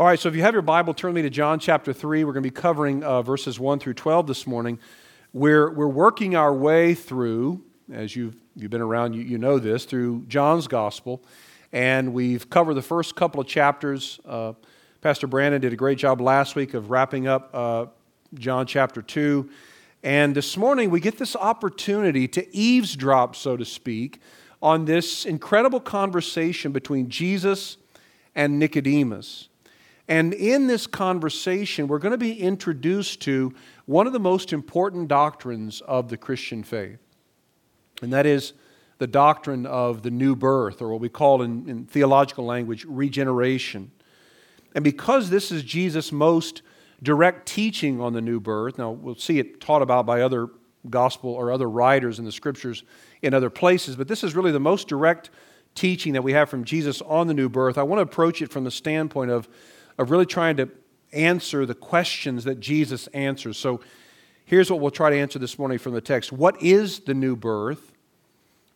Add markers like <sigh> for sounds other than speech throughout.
All right, so if you have your Bible, turn me to John chapter 3. We're going to be covering uh, verses 1 through 12 this morning. We're, we're working our way through, as you've, you've been around, you, you know this, through John's gospel. And we've covered the first couple of chapters. Uh, Pastor Brandon did a great job last week of wrapping up uh, John chapter 2. And this morning we get this opportunity to eavesdrop, so to speak, on this incredible conversation between Jesus and Nicodemus. And in this conversation, we're going to be introduced to one of the most important doctrines of the Christian faith, and that is the doctrine of the new birth, or what we call in, in theological language, regeneration. And because this is Jesus' most direct teaching on the new birth, now we'll see it taught about by other gospel or other writers in the scriptures in other places, but this is really the most direct teaching that we have from Jesus on the new birth. I want to approach it from the standpoint of of really trying to answer the questions that Jesus answers. So here's what we'll try to answer this morning from the text What is the new birth?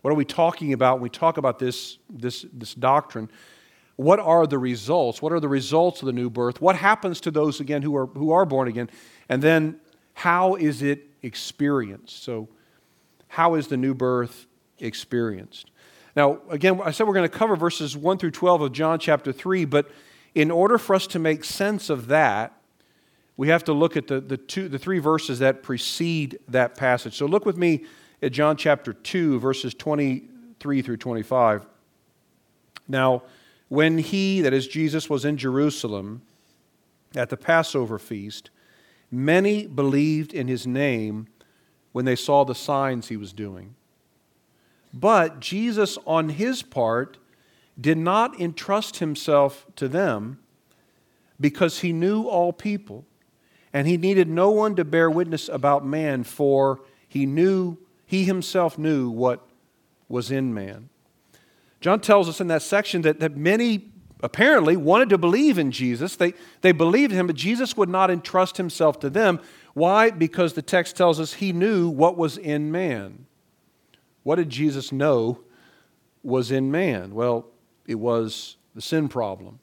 What are we talking about when we talk about this, this, this doctrine? What are the results? What are the results of the new birth? What happens to those, again, who are, who are born again? And then, how is it experienced? So, how is the new birth experienced? Now, again, I said we're going to cover verses 1 through 12 of John chapter 3, but in order for us to make sense of that, we have to look at the, the, two, the three verses that precede that passage. So look with me at John chapter 2, verses 23 through 25. Now, when he, that is Jesus, was in Jerusalem at the Passover feast, many believed in his name when they saw the signs he was doing. But Jesus, on his part, did not entrust himself to them because he knew all people and he needed no one to bear witness about man for he knew he himself knew what was in man. John tells us in that section that, that many apparently wanted to believe in jesus. They, they believed him but jesus would not entrust himself to them. Why? Because the text tells us he knew what was in man. What did jesus know was in man? Well it was the sin problem,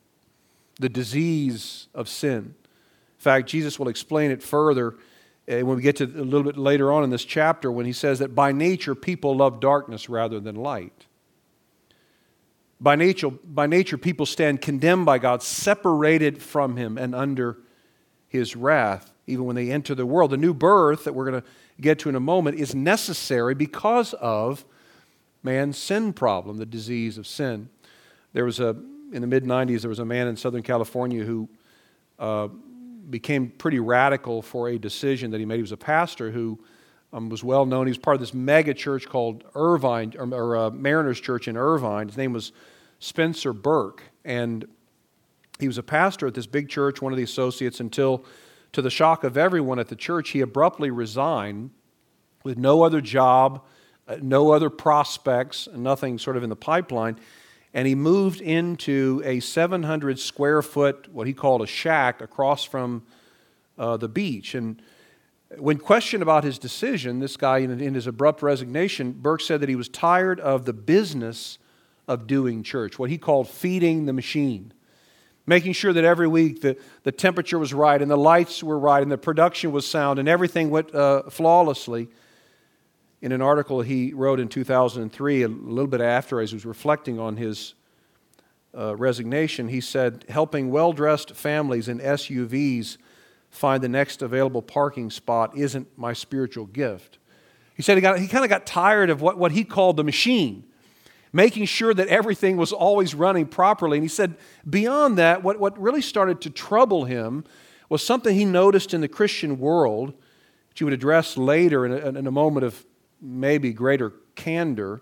the disease of sin. In fact, Jesus will explain it further uh, when we get to a little bit later on in this chapter when he says that by nature people love darkness rather than light. By nature, by nature, people stand condemned by God, separated from Him and under His wrath, even when they enter the world. The new birth that we're going to get to in a moment is necessary because of man's sin problem, the disease of sin. There was a, in the mid 90s, there was a man in Southern California who uh, became pretty radical for a decision that he made. He was a pastor who um, was well known. He was part of this mega church called Irvine, or, or uh, Mariners Church in Irvine. His name was Spencer Burke. And he was a pastor at this big church, one of the associates, until, to the shock of everyone at the church, he abruptly resigned with no other job, uh, no other prospects, nothing sort of in the pipeline and he moved into a 700 square foot, what he called a shack, across from uh, the beach. And when questioned about his decision, this guy, in, in his abrupt resignation, Burke said that he was tired of the business of doing church, what he called feeding the machine, making sure that every week the, the temperature was right and the lights were right and the production was sound and everything went uh, flawlessly in an article he wrote in 2003, a little bit after, as he was reflecting on his uh, resignation, he said, Helping well dressed families in SUVs find the next available parking spot isn't my spiritual gift. He said he, he kind of got tired of what, what he called the machine, making sure that everything was always running properly. And he said, beyond that, what, what really started to trouble him was something he noticed in the Christian world, which he would address later in a, in a moment of maybe greater candor.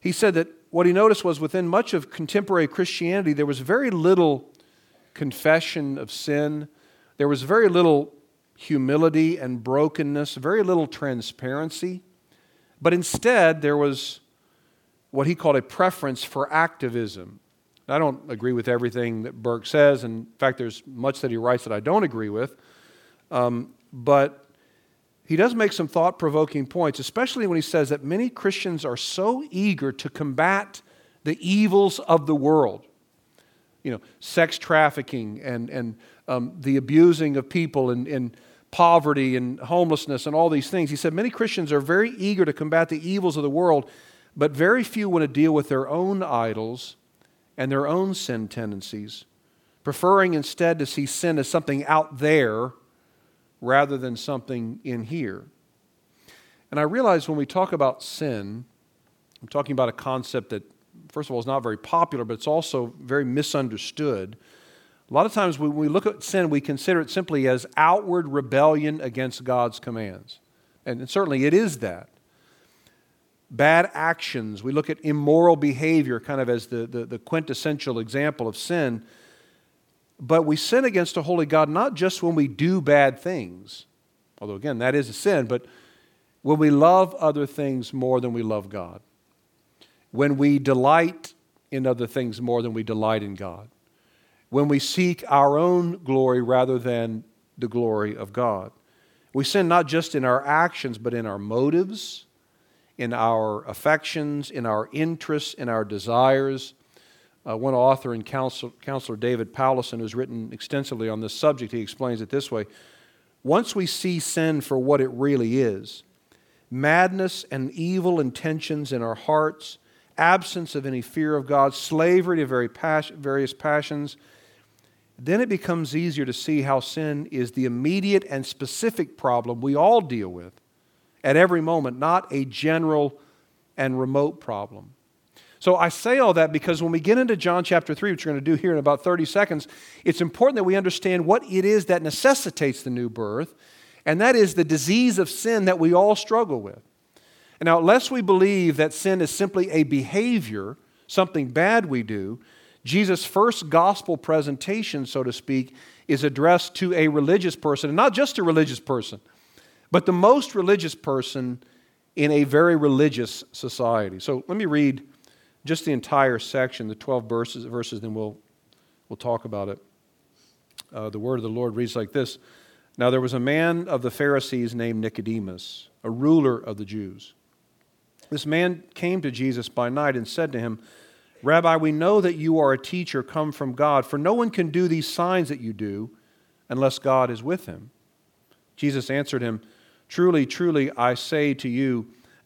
He said that what he noticed was within much of contemporary Christianity, there was very little confession of sin, there was very little humility and brokenness, very little transparency, but instead there was what he called a preference for activism. I don't agree with everything that Burke says. In fact, there's much that he writes that I don't agree with. Um, but he does make some thought provoking points, especially when he says that many Christians are so eager to combat the evils of the world. you know, sex trafficking and, and um, the abusing of people and, and poverty and homelessness and all these things. He said many Christians are very eager to combat the evils of the world, but very few want to deal with their own idols and their own sin tendencies, preferring instead to see sin as something out there rather than something in here. And I realize when we talk about sin, I'm talking about a concept that, first of all, is not very popular, but it's also very misunderstood. A lot of times when we look at sin, we consider it simply as outward rebellion against God's commands. And certainly it is that. Bad actions, we look at immoral behavior kind of as the, the, the quintessential example of sin. But we sin against a holy God not just when we do bad things, although again, that is a sin, but when we love other things more than we love God, when we delight in other things more than we delight in God, when we seek our own glory rather than the glory of God. We sin not just in our actions, but in our motives, in our affections, in our interests, in our desires. Uh, one author and counselor, counselor David Powlison, who's written extensively on this subject, he explains it this way Once we see sin for what it really is, madness and evil intentions in our hearts, absence of any fear of God, slavery to very pas- various passions, then it becomes easier to see how sin is the immediate and specific problem we all deal with at every moment, not a general and remote problem. So I say all that because when we get into John chapter 3, which we're going to do here in about 30 seconds, it's important that we understand what it is that necessitates the new birth and that is the disease of sin that we all struggle with. Now, lest we believe that sin is simply a behavior, something bad we do, Jesus' first gospel presentation, so to speak, is addressed to a religious person, and not just a religious person, but the most religious person in a very religious society. So let me read just the entire section, the 12 verses, verses then we'll, we'll talk about it. Uh, the word of the Lord reads like this now there was a man of the Pharisees named Nicodemus, a ruler of the Jews. This man came to Jesus by night and said to him, Rabbi, we know that you are a teacher come from God, for no one can do these signs that you do unless God is with him. Jesus answered him, Truly, truly, I say to you,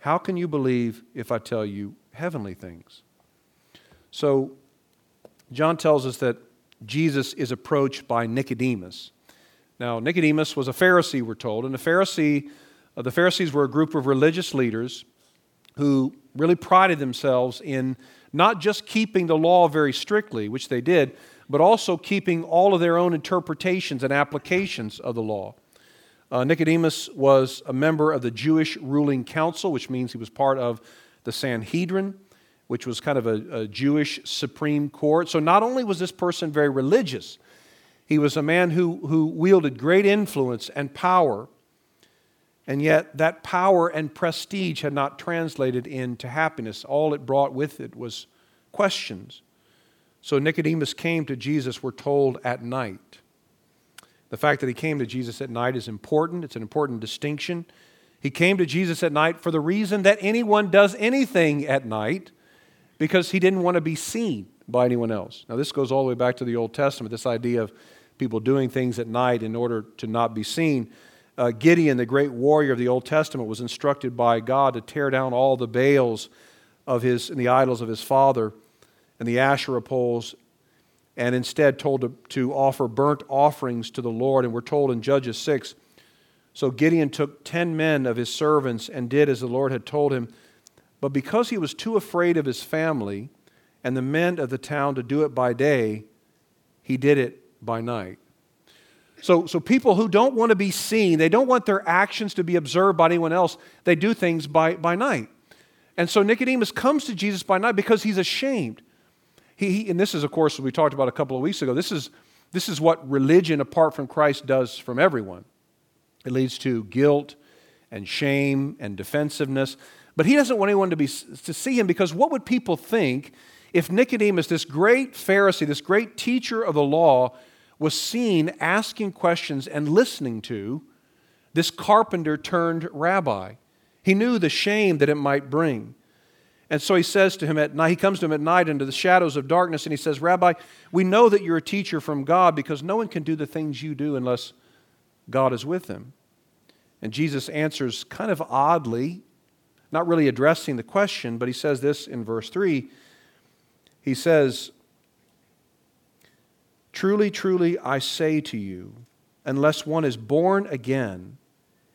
how can you believe if I tell you heavenly things? So, John tells us that Jesus is approached by Nicodemus. Now, Nicodemus was a Pharisee, we're told, and the Pharisee, uh, the Pharisees were a group of religious leaders who really prided themselves in not just keeping the law very strictly, which they did, but also keeping all of their own interpretations and applications of the law. Uh, Nicodemus was a member of the Jewish ruling council, which means he was part of the Sanhedrin which was kind of a, a, Jewish Supreme Court. So not only was this person very religious, he was a man who, who wielded great influence and power, and yet that power and prestige had not translated into happiness. All it brought with it was questions. So Nicodemus came to Jesus, we're told, at night. The fact that he came to Jesus at night is important, it's an important distinction. He came to Jesus at night for the reason that anyone does anything at night because he didn't want to be seen by anyone else. Now, this goes all the way back to the Old Testament, this idea of people doing things at night in order to not be seen. Uh, Gideon, the great warrior of the Old Testament, was instructed by God to tear down all the Baals of his and the idols of his father and the Asherah poles. And instead told to, to offer burnt offerings to the Lord. And we're told in Judges 6 so Gideon took ten men of his servants and did as the Lord had told him. But because he was too afraid of his family and the men of the town to do it by day, he did it by night. So, so people who don't want to be seen, they don't want their actions to be observed by anyone else, they do things by, by night. And so Nicodemus comes to Jesus by night because he's ashamed. He, he, and this is, of course, we talked about a couple of weeks ago, this is, this is what religion apart from Christ does from everyone. It leads to guilt and shame and defensiveness. But he doesn't want anyone to, be, to see him because what would people think if Nicodemus, this great Pharisee, this great teacher of the law, was seen asking questions and listening to this carpenter turned rabbi? He knew the shame that it might bring. And so he says to him at night, he comes to him at night into the shadows of darkness, and he says, Rabbi, we know that you're a teacher from God because no one can do the things you do unless God is with him. And Jesus answers kind of oddly, not really addressing the question, but he says this in verse 3. He says, Truly, truly, I say to you, unless one is born again,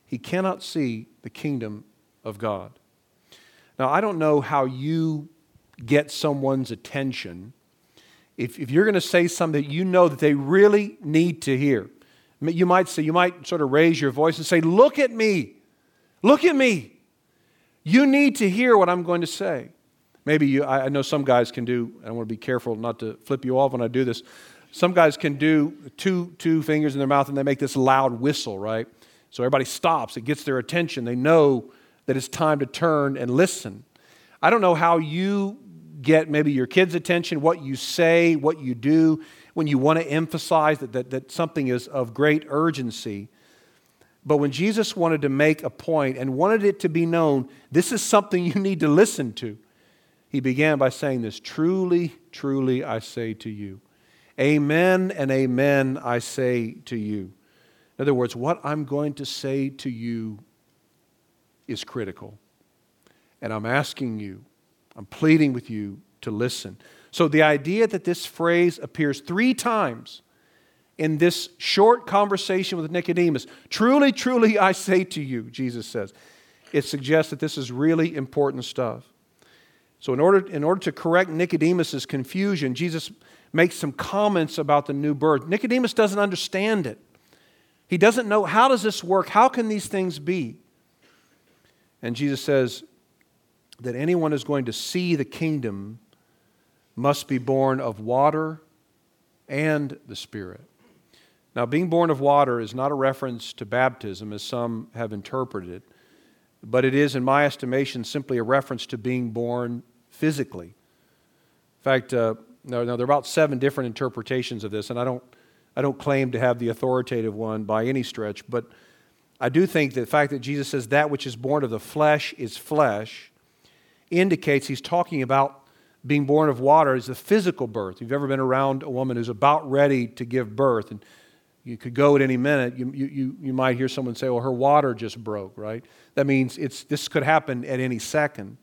he cannot see the kingdom of God. Now, I don't know how you get someone's attention if, if you're going to say something that you know that they really need to hear. You might say, you might sort of raise your voice and say, Look at me. Look at me. You need to hear what I'm going to say. Maybe you, I know some guys can do, I want to be careful not to flip you off when I do this. Some guys can do two, two fingers in their mouth and they make this loud whistle, right? So everybody stops. It gets their attention. They know that it's time to turn and listen. I don't know how you get maybe your kids' attention, what you say, what you do when you want to emphasize that, that, that something is of great urgency. But when Jesus wanted to make a point and wanted it to be known, this is something <laughs> you need to listen to, he began by saying this Truly, truly, I say to you. Amen and amen, I say to you. In other words, what I'm going to say to you is critical. And I'm asking you, I'm pleading with you to listen. So the idea that this phrase appears three times in this short conversation with Nicodemus, truly, truly, I say to you, Jesus says, it suggests that this is really important stuff. So, in order, in order to correct Nicodemus' confusion, Jesus makes some comments about the new birth. Nicodemus doesn't understand it. He doesn't know how does this work? How can these things be? And Jesus says that anyone is going to see the kingdom must be born of water and the Spirit. Now, being born of water is not a reference to baptism, as some have interpreted it, but it is, in my estimation, simply a reference to being born physically. In fact, uh, no, no, there are about seven different interpretations of this, and I don't, I don't claim to have the authoritative one by any stretch, but I do think that the fact that Jesus says that which is born of the flesh is flesh indicates he's talking about being born of water is the physical birth. If you've ever been around a woman who's about ready to give birth, and you could go at any minute, you, you, you might hear someone say, well, her water just broke, right? That means it's, this could happen at any second.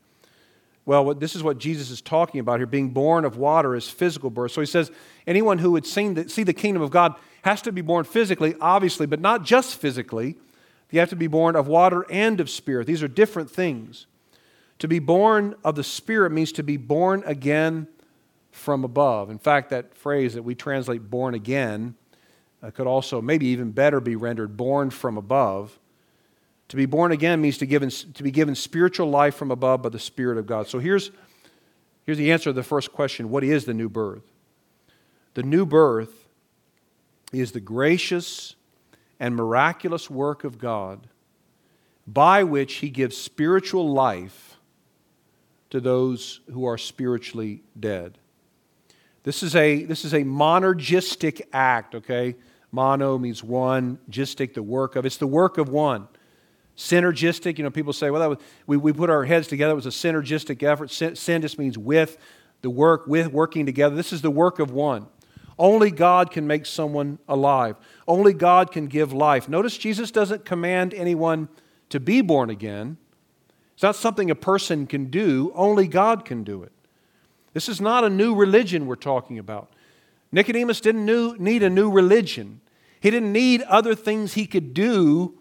Well, what, this is what Jesus is talking about here. Being born of water is physical birth. So he says anyone who would the, see the kingdom of God has to be born physically, obviously, but not just physically. You have to be born of water and of spirit. These are different things. To be born of the Spirit means to be born again from above. In fact, that phrase that we translate born again uh, could also, maybe even better, be rendered born from above. To be born again means to, to be given spiritual life from above by the Spirit of God. So here's, here's the answer to the first question What is the new birth? The new birth is the gracious and miraculous work of God by which He gives spiritual life to those who are spiritually dead. This is a, this is a monergistic act, okay? Mono means one, gistic, the work of. It's the work of one. Synergistic, you know, people say, well, that was, we, we put our heads together, it was a synergistic effort. Syn just means with, the work, with, working together. This is the work of one. Only God can make someone alive. Only God can give life. Notice Jesus doesn't command anyone to be born again. It's not something a person can do, only God can do it. This is not a new religion we're talking about. Nicodemus didn't need a new religion. He didn't need other things he could do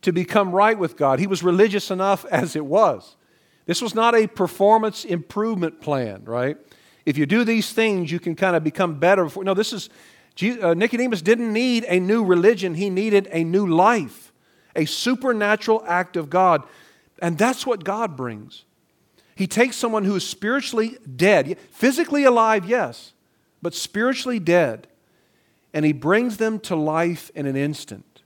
to become right with God. He was religious enough as it was. This was not a performance improvement plan, right? If you do these things, you can kind of become better. No, this is, uh, Nicodemus didn't need a new religion, he needed a new life, a supernatural act of God. And that's what God brings. He takes someone who is spiritually dead, physically alive, yes, but spiritually dead, and he brings them to life in an instant,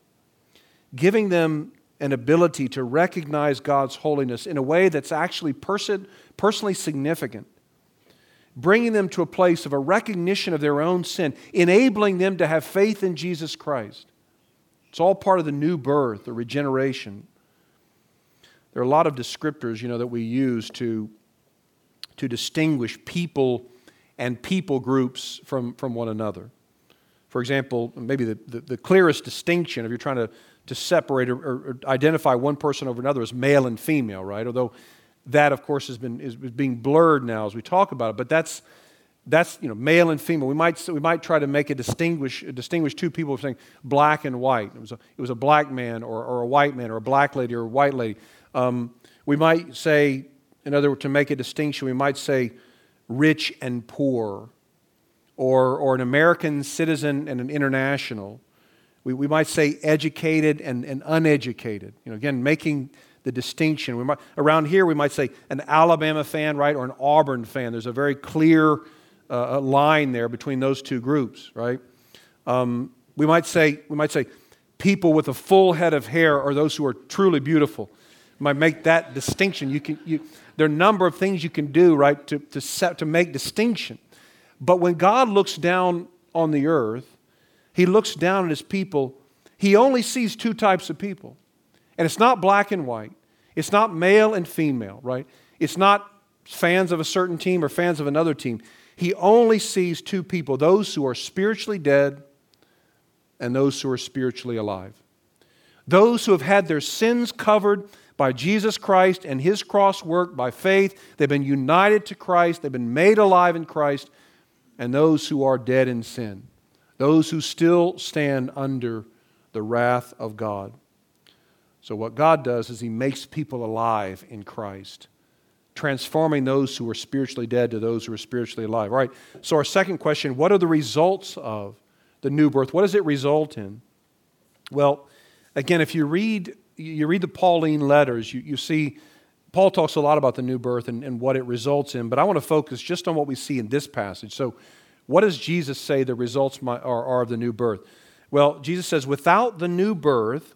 giving them an ability to recognize God's holiness in a way that's actually person, personally significant, bringing them to a place of a recognition of their own sin, enabling them to have faith in Jesus Christ. It's all part of the new birth, the regeneration. There are a lot of descriptors, you know, that we use to, to distinguish people and people groups from, from one another. For example, maybe the, the, the clearest distinction, if you're trying to, to separate or, or, identify one person over another, is male and female, right? Although that, of course, has been, is being blurred now as we talk about it. But that's, that's you know, male and female. We might, we might try to make a distinguish, distinguish two people saying black and white. It was a, it was a black man or, or a white man or a black lady or a white lady. Um, we might say, in other words, to make a distinction, we might say rich and poor, or, or an American citizen and an international. We, we might say educated and, and uneducated. You know, again, making the distinction. We might, around here, we might say an Alabama fan, right, or an Auburn fan. There's a very clear uh, line there between those two groups, right? Um, we might say we might say people with a full head of hair are those who are truly beautiful. We might make that distinction. You can you, there are a number of things you can do, right, to, to, set, to make distinction. But when God looks down on the earth, He looks down at His people, He only sees two types of people. And it's not black and white, it's not male and female, right? It's not fans of a certain team or fans of another team. He only sees two people those who are spiritually dead and those who are spiritually alive. Those who have had their sins covered by Jesus Christ and his cross work by faith. They've been united to Christ, they've been made alive in Christ, and those who are dead in sin, those who still stand under the wrath of God. So, what God does is He makes people alive in Christ, transforming those who are spiritually dead to those who are spiritually alive. All right, so our second question what are the results of the new birth? What does it result in? Well, again, if you read you read the Pauline letters, you, you see Paul talks a lot about the new birth and, and what it results in, but I want to focus just on what we see in this passage. So, what does Jesus say the results are, are of the new birth? Well, Jesus says, without the new birth,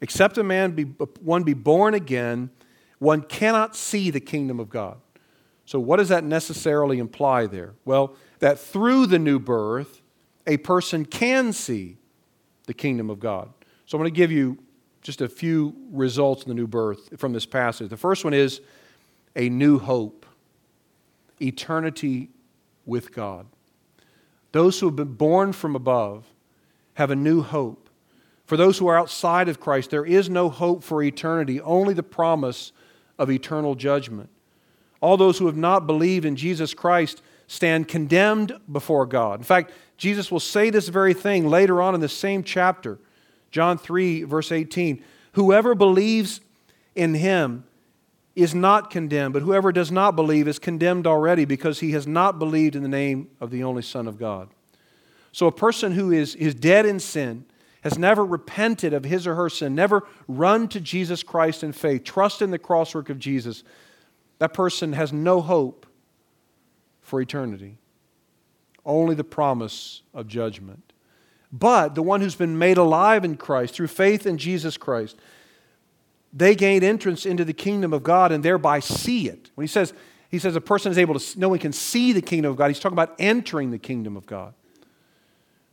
except a man be, one be born again, one cannot see the kingdom of God. So, what does that necessarily imply there? Well, that through the new birth, a person can see the kingdom of God. So, I'm going to give you just a few results in the new birth from this passage. The first one is a new hope, eternity with God. Those who have been born from above have a new hope. For those who are outside of Christ, there is no hope for eternity, only the promise of eternal judgment. All those who have not believed in Jesus Christ stand condemned before God. In fact, Jesus will say this very thing later on in the same chapter. John 3, verse 18 Whoever believes in him is not condemned, but whoever does not believe is condemned already because he has not believed in the name of the only Son of God. So a person who is, is dead in sin, has never repented of his or her sin, never run to Jesus Christ in faith, trust in the crosswork of Jesus, that person has no hope for eternity. Only the promise of judgment. But the one who's been made alive in Christ through faith in Jesus Christ, they gain entrance into the kingdom of God and thereby see it. When he says, he says a person is able to, no one can see the kingdom of God, he's talking about entering the kingdom of God.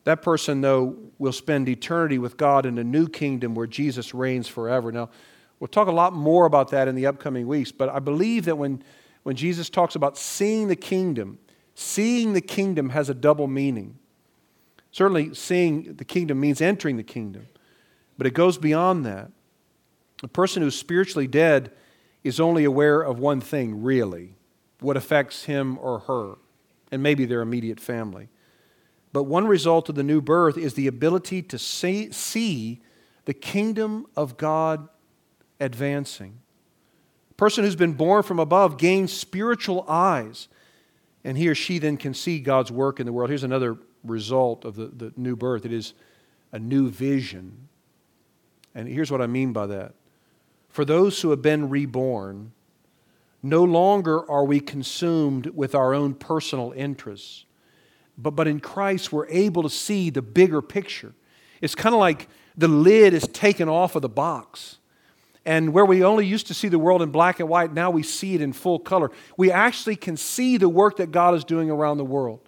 That person, though, will spend eternity with God in a new kingdom where Jesus reigns forever. Now, we'll talk a lot more about that in the upcoming weeks, but I believe that when, when Jesus talks about seeing the kingdom, seeing the kingdom has a double meaning. Certainly, seeing the kingdom means entering the kingdom, but it goes beyond that. A person who's spiritually dead is only aware of one thing, really what affects him or her, and maybe their immediate family. But one result of the new birth is the ability to see, see the kingdom of God advancing. A person who's been born from above gains spiritual eyes, and he or she then can see God's work in the world. Here's another result of the, the new birth it is a new vision. And here's what I mean by that. For those who have been reborn, no longer are we consumed with our own personal interests. But, but in Christ, we're able to see the bigger picture. It's kind of like the lid is taken off of the box. And where we only used to see the world in black and white, now we see it in full color. We actually can see the work that God is doing around the world.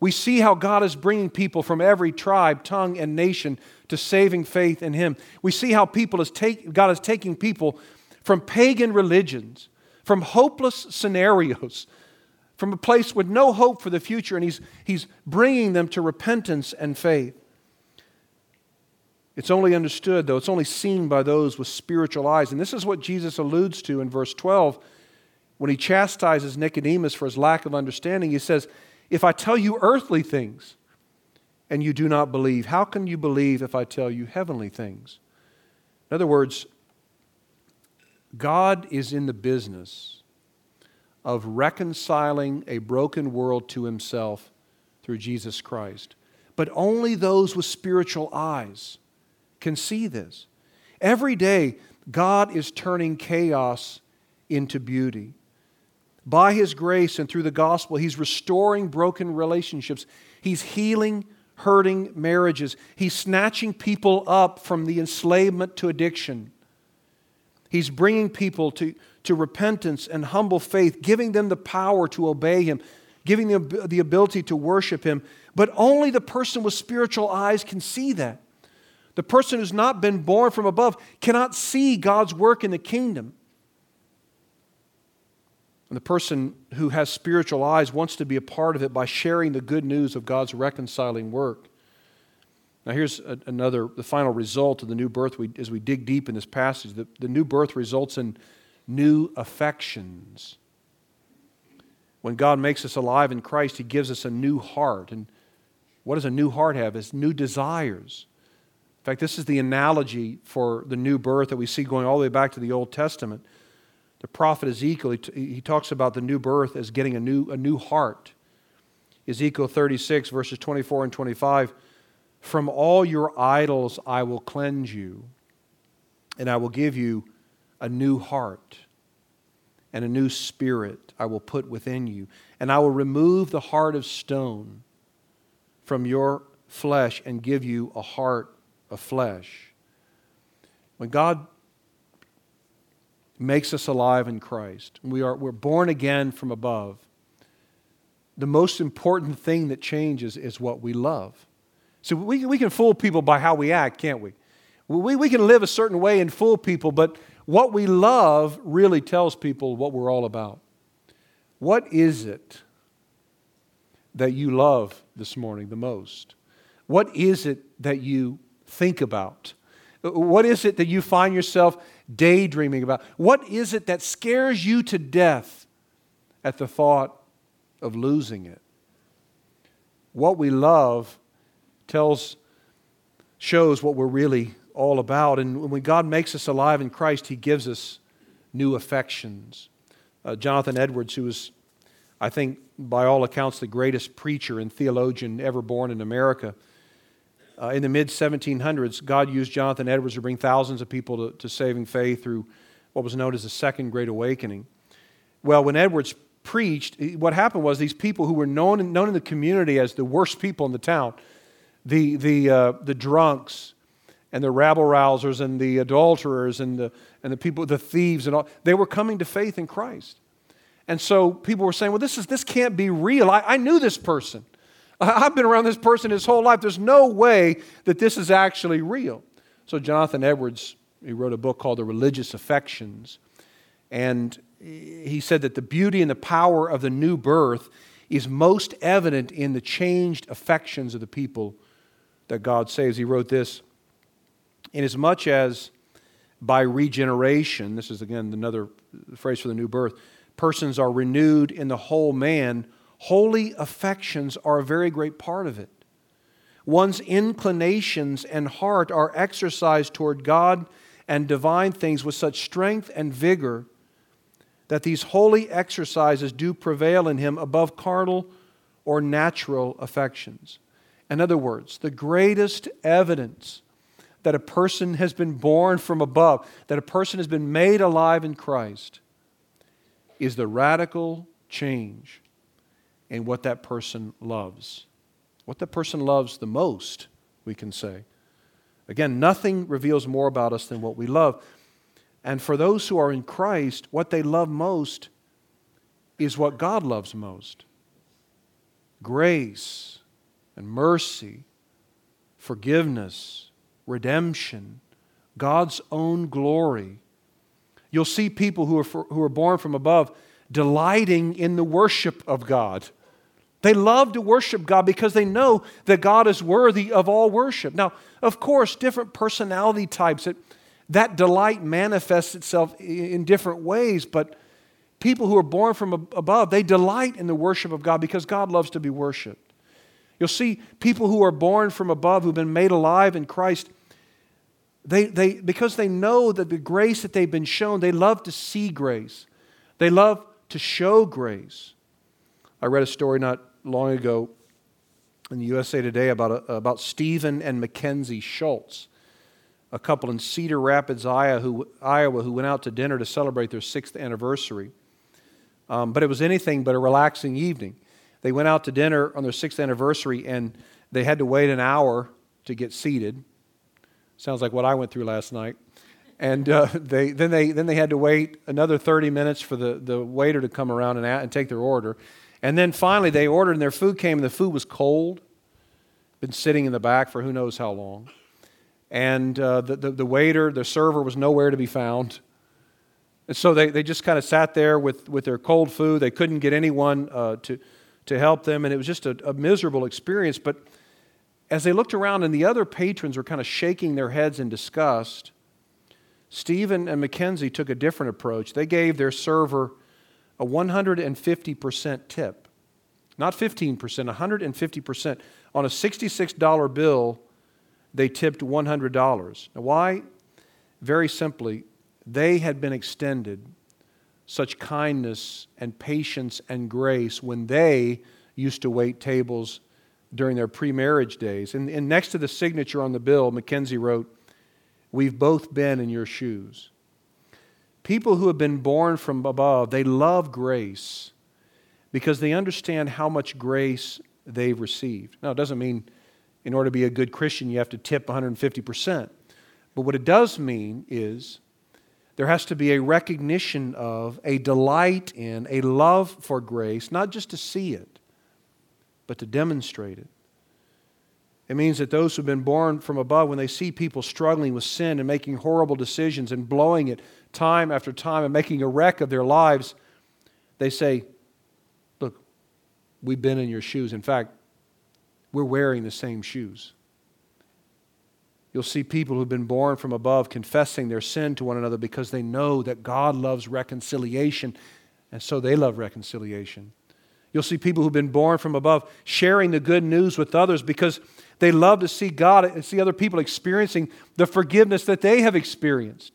We see how God is bringing people from every tribe, tongue, and nation to saving faith in Him. We see how people is take, God is taking people from pagan religions, from hopeless scenarios, from a place with no hope for the future, and He's, he's bringing them to repentance and faith. It's only understood, though, it's only seen by those with spiritual eyes. And this is what Jesus alludes to in verse 12 when he chastises Nicodemus for his lack of understanding. He says, If I tell you earthly things and you do not believe, how can you believe if I tell you heavenly things? In other words, God is in the business of reconciling a broken world to himself through Jesus Christ. But only those with spiritual eyes can see this. Every day, God is turning chaos into beauty. By His grace and through the gospel, He's restoring broken relationships. He's healing hurting marriages. He's snatching people up from the enslavement to addiction. He's bringing people to, to repentance and humble faith, giving them the power to obey Him, giving them the ability to worship Him. But only the person with spiritual eyes can see that. The person who's not been born from above cannot see God's work in the kingdom. And the person who has spiritual eyes wants to be a part of it by sharing the good news of God's reconciling work. Now, here's another, the final result of the new birth we, as we dig deep in this passage. The, the new birth results in new affections. When God makes us alive in Christ, He gives us a new heart. And what does a new heart have? It's new desires. In fact, this is the analogy for the new birth that we see going all the way back to the Old Testament. The prophet Ezekiel, he, t- he talks about the new birth as getting a new, a new heart. Ezekiel 36, verses 24 and 25 From all your idols I will cleanse you, and I will give you a new heart and a new spirit I will put within you. And I will remove the heart of stone from your flesh and give you a heart of flesh. When God makes us alive in Christ, we are, we're born again from above, the most important thing that changes is what we love. So we, we can fool people by how we act, can't we? we? We can live a certain way and fool people, but what we love really tells people what we're all about. What is it that you love this morning the most? What is it that you think about? What is it that you find yourself daydreaming about? What is it that scares you to death at the thought of losing it? What we love tells, shows what we're really all about. And when God makes us alive in Christ, He gives us new affections. Uh, Jonathan Edwards, who was, I think, by all accounts, the greatest preacher and theologian ever born in America, uh, in the mid 1700s, God used Jonathan Edwards to bring thousands of people to, to saving faith through what was known as the Second Great Awakening. Well, when Edwards preached, what happened was these people who were known known in the community as the worst people in the town, the, the, uh, the drunks and the rabble rousers and the adulterers and the, and the people, the thieves and all, they were coming to faith in Christ. And so people were saying, well, this, is, this can't be real. I, I knew this person. I've been around this person his whole life. There's no way that this is actually real. So, Jonathan Edwards, he wrote a book called The Religious Affections. And he said that the beauty and the power of the new birth is most evident in the changed affections of the people that God saves. He wrote this Inasmuch as by regeneration, this is again another phrase for the new birth, persons are renewed in the whole man holy affections are a very great part of it. one's inclinations and heart are exercised toward God and divine things with such strength and vigor that these holy exercises do prevail in him above carnal or natural affections. In other words, the greatest evidence that a person has been born from above, that a person has been made alive in Christ, is the radical change in what that person loves. What that person loves the most, we can say. Again, nothing reveals more about us than what we love. And for those who are in Christ, what they love most is what God loves most grace and mercy, forgiveness, redemption, God's own glory. You'll see people who are, for, who are born from above delighting in the worship of God. They love to worship God because they know that God is worthy of all worship. Now, of course, different personality types, it, that delight manifests itself in different ways, but people who are born from above, they delight in the worship of God because God loves to be worshiped. You'll see people who are born from above, who've been made alive in Christ, they, they, because they know that the grace that they've been shown, they love to see grace. They love to show grace. I read a story not long ago in the USA Today about, a, about Stephen and Mackenzie Schultz, a couple in Cedar Rapids, Iowa who, Iowa, who went out to dinner to celebrate their sixth anniversary. Um, but it was anything but a relaxing evening. They went out to dinner on their sixth anniversary and they had to wait an hour to get seated. Sounds like what I went through last night. And uh, <laughs> they, then, they, then they had to wait another 30 minutes for the, the waiter to come around and, and take their order. And then finally, they ordered, and their food came, and the food was cold. Been sitting in the back for who knows how long. And uh, the, the, the, waiter, the server, was nowhere to be found. And so they, they just kind of sat there with, with their cold food. They couldn't get anyone uh, to, to help them, and it was just a, a miserable experience. But as they looked around and the other patrons were kind of shaking their heads in disgust, Stephen and Mackenzie took a different approach. They gave their server a 150% tip. Not 15%, 150%. On a $66 bill, they tipped $100. Now, why? Very simply, they had been extended such kindness and patience and grace when they used to wait tables during their pre marriage days. And, and, next to the signature on the bill, Mackenzie wrote, We've both been in your shoes. People who have been born from above, they love grace because they understand how much grace they've received. Now, it doesn't mean in order to be a good Christian you have to tip 150%. But what it does mean is there has to be a recognition of, a delight in, a love for grace, not just to see it, but to demonstrate it. It means that those who've been born from above, when they see people struggling with sin and making horrible decisions and blowing it time after time and making a wreck of their lives, they say, Look, we've been in your shoes. In fact, we're wearing the same shoes. You'll see people who've been born from above confessing their sin to one another because they know that God loves reconciliation, and so they love reconciliation. You'll see people who've been born from above sharing the good news with others because they love to see God and see other people experiencing the forgiveness that they have experienced.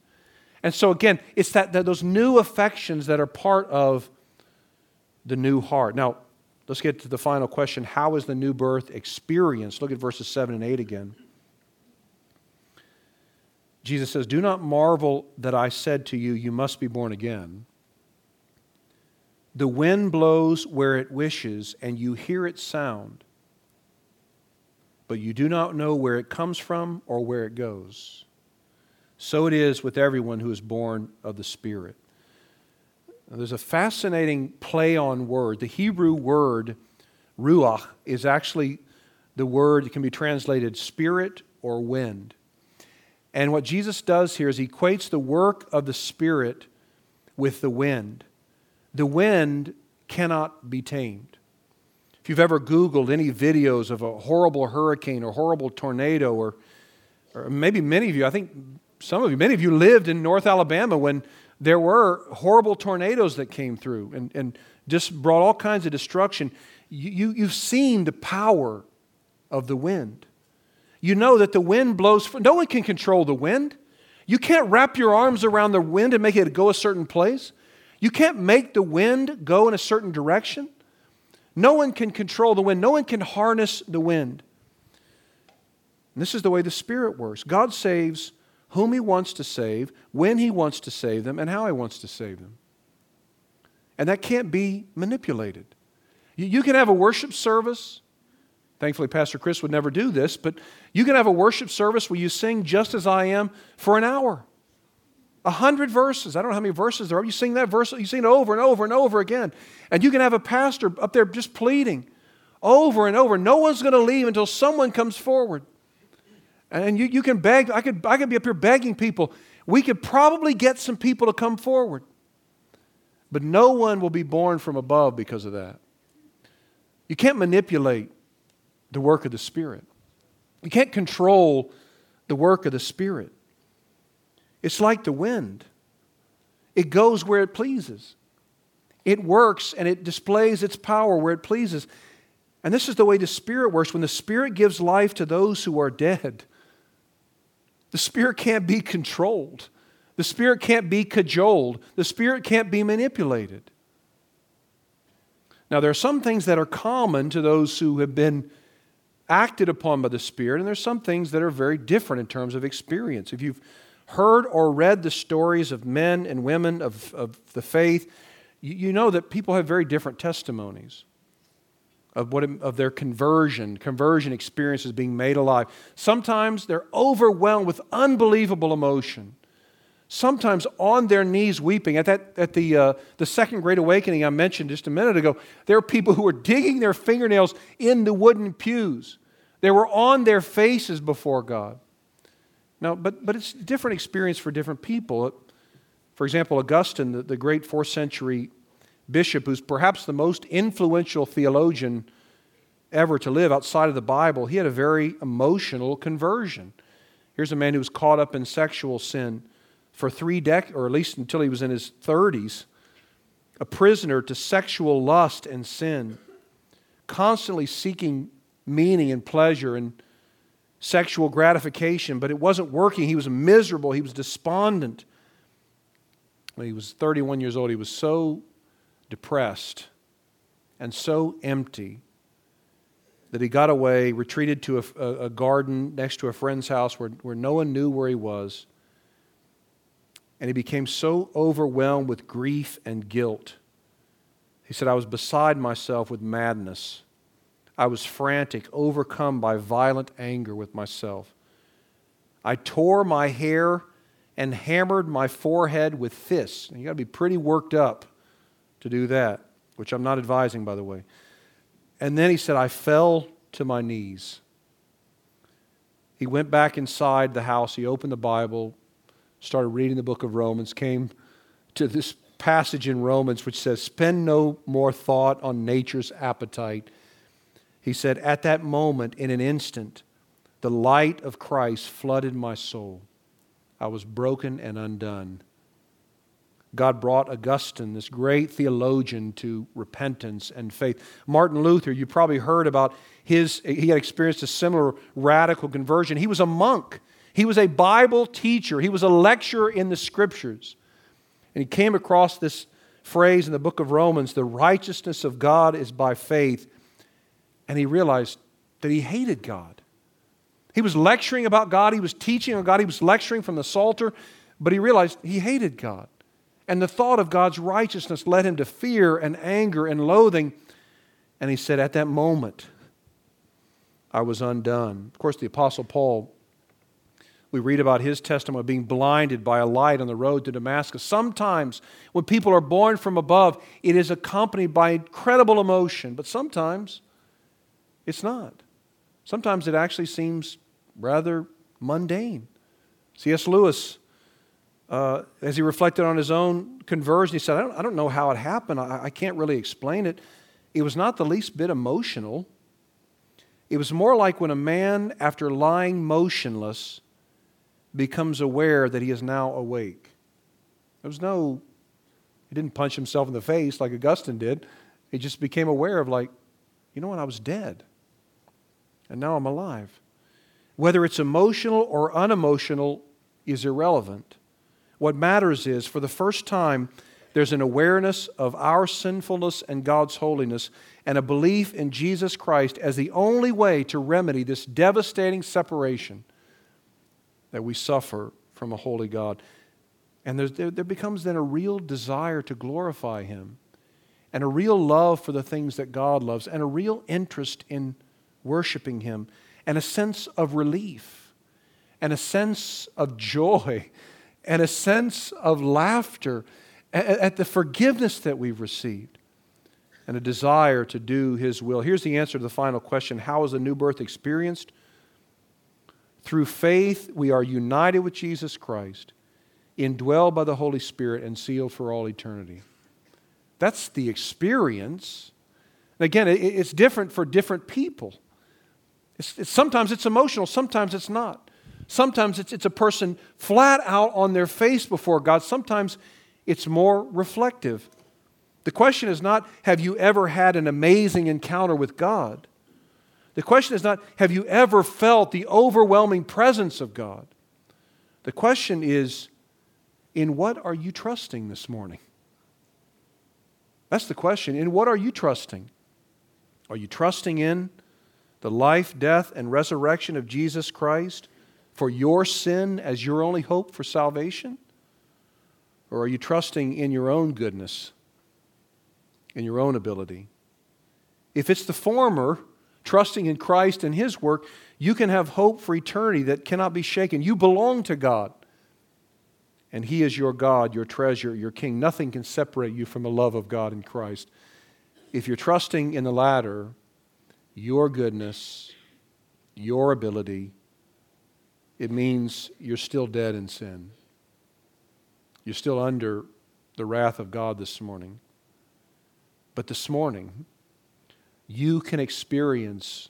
And so, again, it's that, that those new affections that are part of the new heart. Now, let's get to the final question How is the new birth experienced? Look at verses 7 and 8 again. Jesus says, Do not marvel that I said to you, You must be born again. The wind blows where it wishes, and you hear its sound, but you do not know where it comes from or where it goes. So it is with everyone who is born of the Spirit. Now, there's a fascinating play on word. The Hebrew word ruach is actually the word that can be translated spirit or wind. And what Jesus does here is he equates the work of the Spirit with the wind. The wind cannot be tamed. If you've ever Googled any videos of a horrible hurricane or horrible tornado, or, or maybe many of you, I think some of you, many of you lived in North Alabama when there were horrible tornadoes that came through and, and just brought all kinds of destruction. You, you, you've seen the power of the wind. You know that the wind blows. No one can control the wind. You can't wrap your arms around the wind and make it go a certain place. You can't make the wind go in a certain direction. No one can control the wind, no one can harness the wind. And this is the way the Spirit works. God saves whom He wants to save, when He wants to save them, and how He wants to save them. And that can't be manipulated. You can have a worship service. Thankfully, Pastor Chris would never do this, but you can have a worship service where you sing just as I am for an hour. A hundred verses. I don't know how many verses there are. You sing that verse, you sing it over and over and over again. And you can have a pastor up there just pleading over and over. No one's going to leave until someone comes forward. And you, you can beg, I could, I could be up here begging people. We could probably get some people to come forward. But no one will be born from above because of that. You can't manipulate the work of the Spirit. You can't control the work of the Spirit. It's like the wind, it goes where it pleases. It works and it displays its power where it pleases. And this is the way the Spirit works. When the Spirit gives life to those who are dead, the Spirit can't be controlled. The Spirit can't be cajoled. The Spirit can't be manipulated. Now, there are some things that are common to those who have been acted upon by the Spirit, and there's some things that are very different in terms of experience. If you've heard or read the stories of men and women of, of the faith, you, you know that people have very different testimonies of, what, of their conversion, conversion experiences being made alive. Sometimes they're overwhelmed with unbelievable emotion. Sometimes on their knees weeping. At, that, at the, uh, the second great awakening I mentioned just a minute ago, there are people who were digging their fingernails in the wooden pews. They were on their faces before God. Now, but, but it's a different experience for different people. For example, Augustine, the, the great fourth century bishop, who's perhaps the most influential theologian ever to live outside of the Bible, he had a very emotional conversion. Here's a man who was caught up in sexual sin for three decades, or at least until he was in his 30s, a prisoner to sexual lust and sin, constantly seeking meaning and pleasure and sexual gratification, but it wasn't working. He was miserable. He was despondent. When he was 31 years old, he was so depressed and so empty that he got away, retreated to a, a, garden next to a friend's house where, where no one knew where he was. And he became so overwhelmed with grief and guilt. He said, I was beside myself with madness. I was frantic, overcome by violent anger with myself. I tore my hair and hammered my forehead with fists. And you got to be pretty worked up to do that, which I'm not advising, by the way. And then he said, I fell to my knees. He went back inside the house. He opened the Bible, started reading the book of Romans, came to this passage in Romans which says, Spend no more thought on nature's appetite he said, At that moment, in an instant, the light of Christ flooded my soul. I was broken and undone. God brought Augustine, this great theologian, to repentance and faith. Martin Luther, you probably heard about his, he had experienced a similar radical conversion. He was a monk, he was a Bible teacher, he was a lecturer in the scriptures. And he came across this phrase in the book of Romans the righteousness of God is by faith and he realized that he hated God. He was lecturing about God, he was teaching on God, he was lecturing from the Psalter, but he realized he hated God. And the thought of God's righteousness led him to fear and anger and loathing. And he said, At that moment, I was undone. Of course, the Apostle Paul, we read about his testimony being blinded by a light on the road to Damascus. Sometimes, when people are born from above, it is accompanied by incredible emotion, but sometimes it's not. Sometimes it actually seems rather mundane. C.S. Lewis, uh, as he reflected on his own conversion, he said, I don't, I don't know how it happened. I, I can't really explain it. It was not the least bit emotional. It was more like when a man, after lying motionless, becomes aware that he is now awake. There was no, he didn't punch himself in the face like Augustine did. He just became aware of, like, you know what, I was dead and now I'm alive. Whether it's emotional or unemotional is irrelevant. What matters is, for the first time, there's an awareness of our sinfulness and God's holiness, and a belief in Jesus Christ as the only way to remedy this devastating separation that we suffer from a holy God. And there, there becomes then a real desire to glorify Him, and a real love for the things that God loves, and a real interest in worshiping Him, and a sense of relief, and a sense of joy, and a sense of laughter at the forgiveness that we've received and a desire to do His will. Here's the answer to the final question How is the new birth experienced? Through faith, we are united with Jesus Christ, indwelled by the Holy Spirit, and sealed for all eternity. That's the experience. And again, it's different for different people. It's, it's, sometimes it's emotional, sometimes it's not. Sometimes it's, it's a person flat out on their face before God. Sometimes it's more reflective. The question is not, have you ever had an amazing encounter with God? The question is not, have you ever felt the overwhelming presence of God? The question is, in what are you trusting this morning? That's the question. In what are you trusting? Are you trusting in the life, death, and resurrection of Jesus Christ for your sin as your only hope for salvation? Or are you trusting in your own goodness, in your own ability? If it's the former, trusting in Christ and His work, you can have hope for eternity that cannot be shaken. You belong to God. And He is your God, your treasure, your King. Nothing can separate you from the love of God in Christ. If you're trusting in the latter, your goodness, your ability, it means you're still dead in sin. You're still under the wrath of God this morning. But this morning, you can experience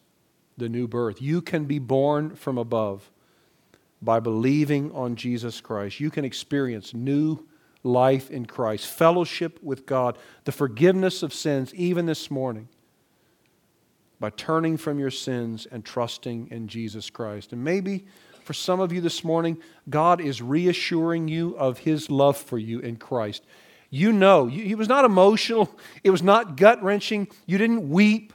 the new birth. You can be born from above by believing on Jesus Christ. You can experience new life in Christ, fellowship with God, the forgiveness of sins, even this morning, by turning from your sins and trusting in Jesus Christ. And maybe for some of you this morning, God is reassuring you of His love for you in Christ. You know, <laughs> it was not emotional, it was not gut wrenching, you didn't weep.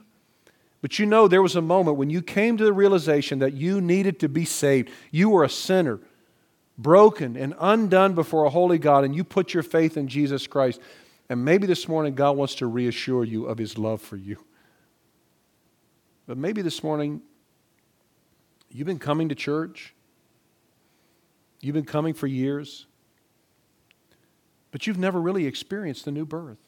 But you know, there was a moment when you came to the realization that you needed to be saved. You were a sinner, broken and undone before a holy God, and you put your faith in Jesus Christ. And maybe this morning, God wants to reassure you of His love for you. But maybe this morning, you've been coming to church, You've been coming for years, but you've never really experienced the new birth.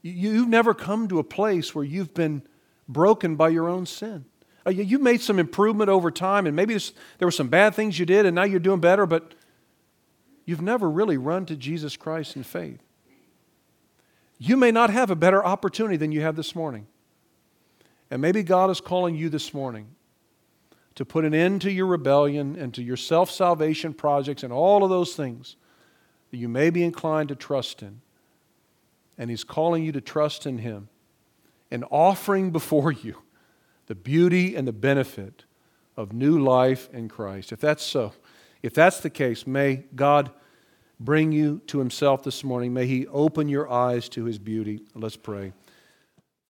You've never come to a place where you've been broken by your own sin. Uh, you've made some improvement over time, and maybe there were some bad things you did, and now you're doing better, but you've never really run to Jesus Christ in faith. You may not have a better opportunity than you have this morning. And maybe God is calling you this morning to put an end to your rebellion and to your self salvation projects and all of those things that you may be inclined to trust in. And He's calling you to trust in Him and offering before <laughs> you the beauty and the benefit of new life in Christ. If that's so, if that's the case, may God bring you to Himself this morning. May He open your eyes to His beauty. Let's pray.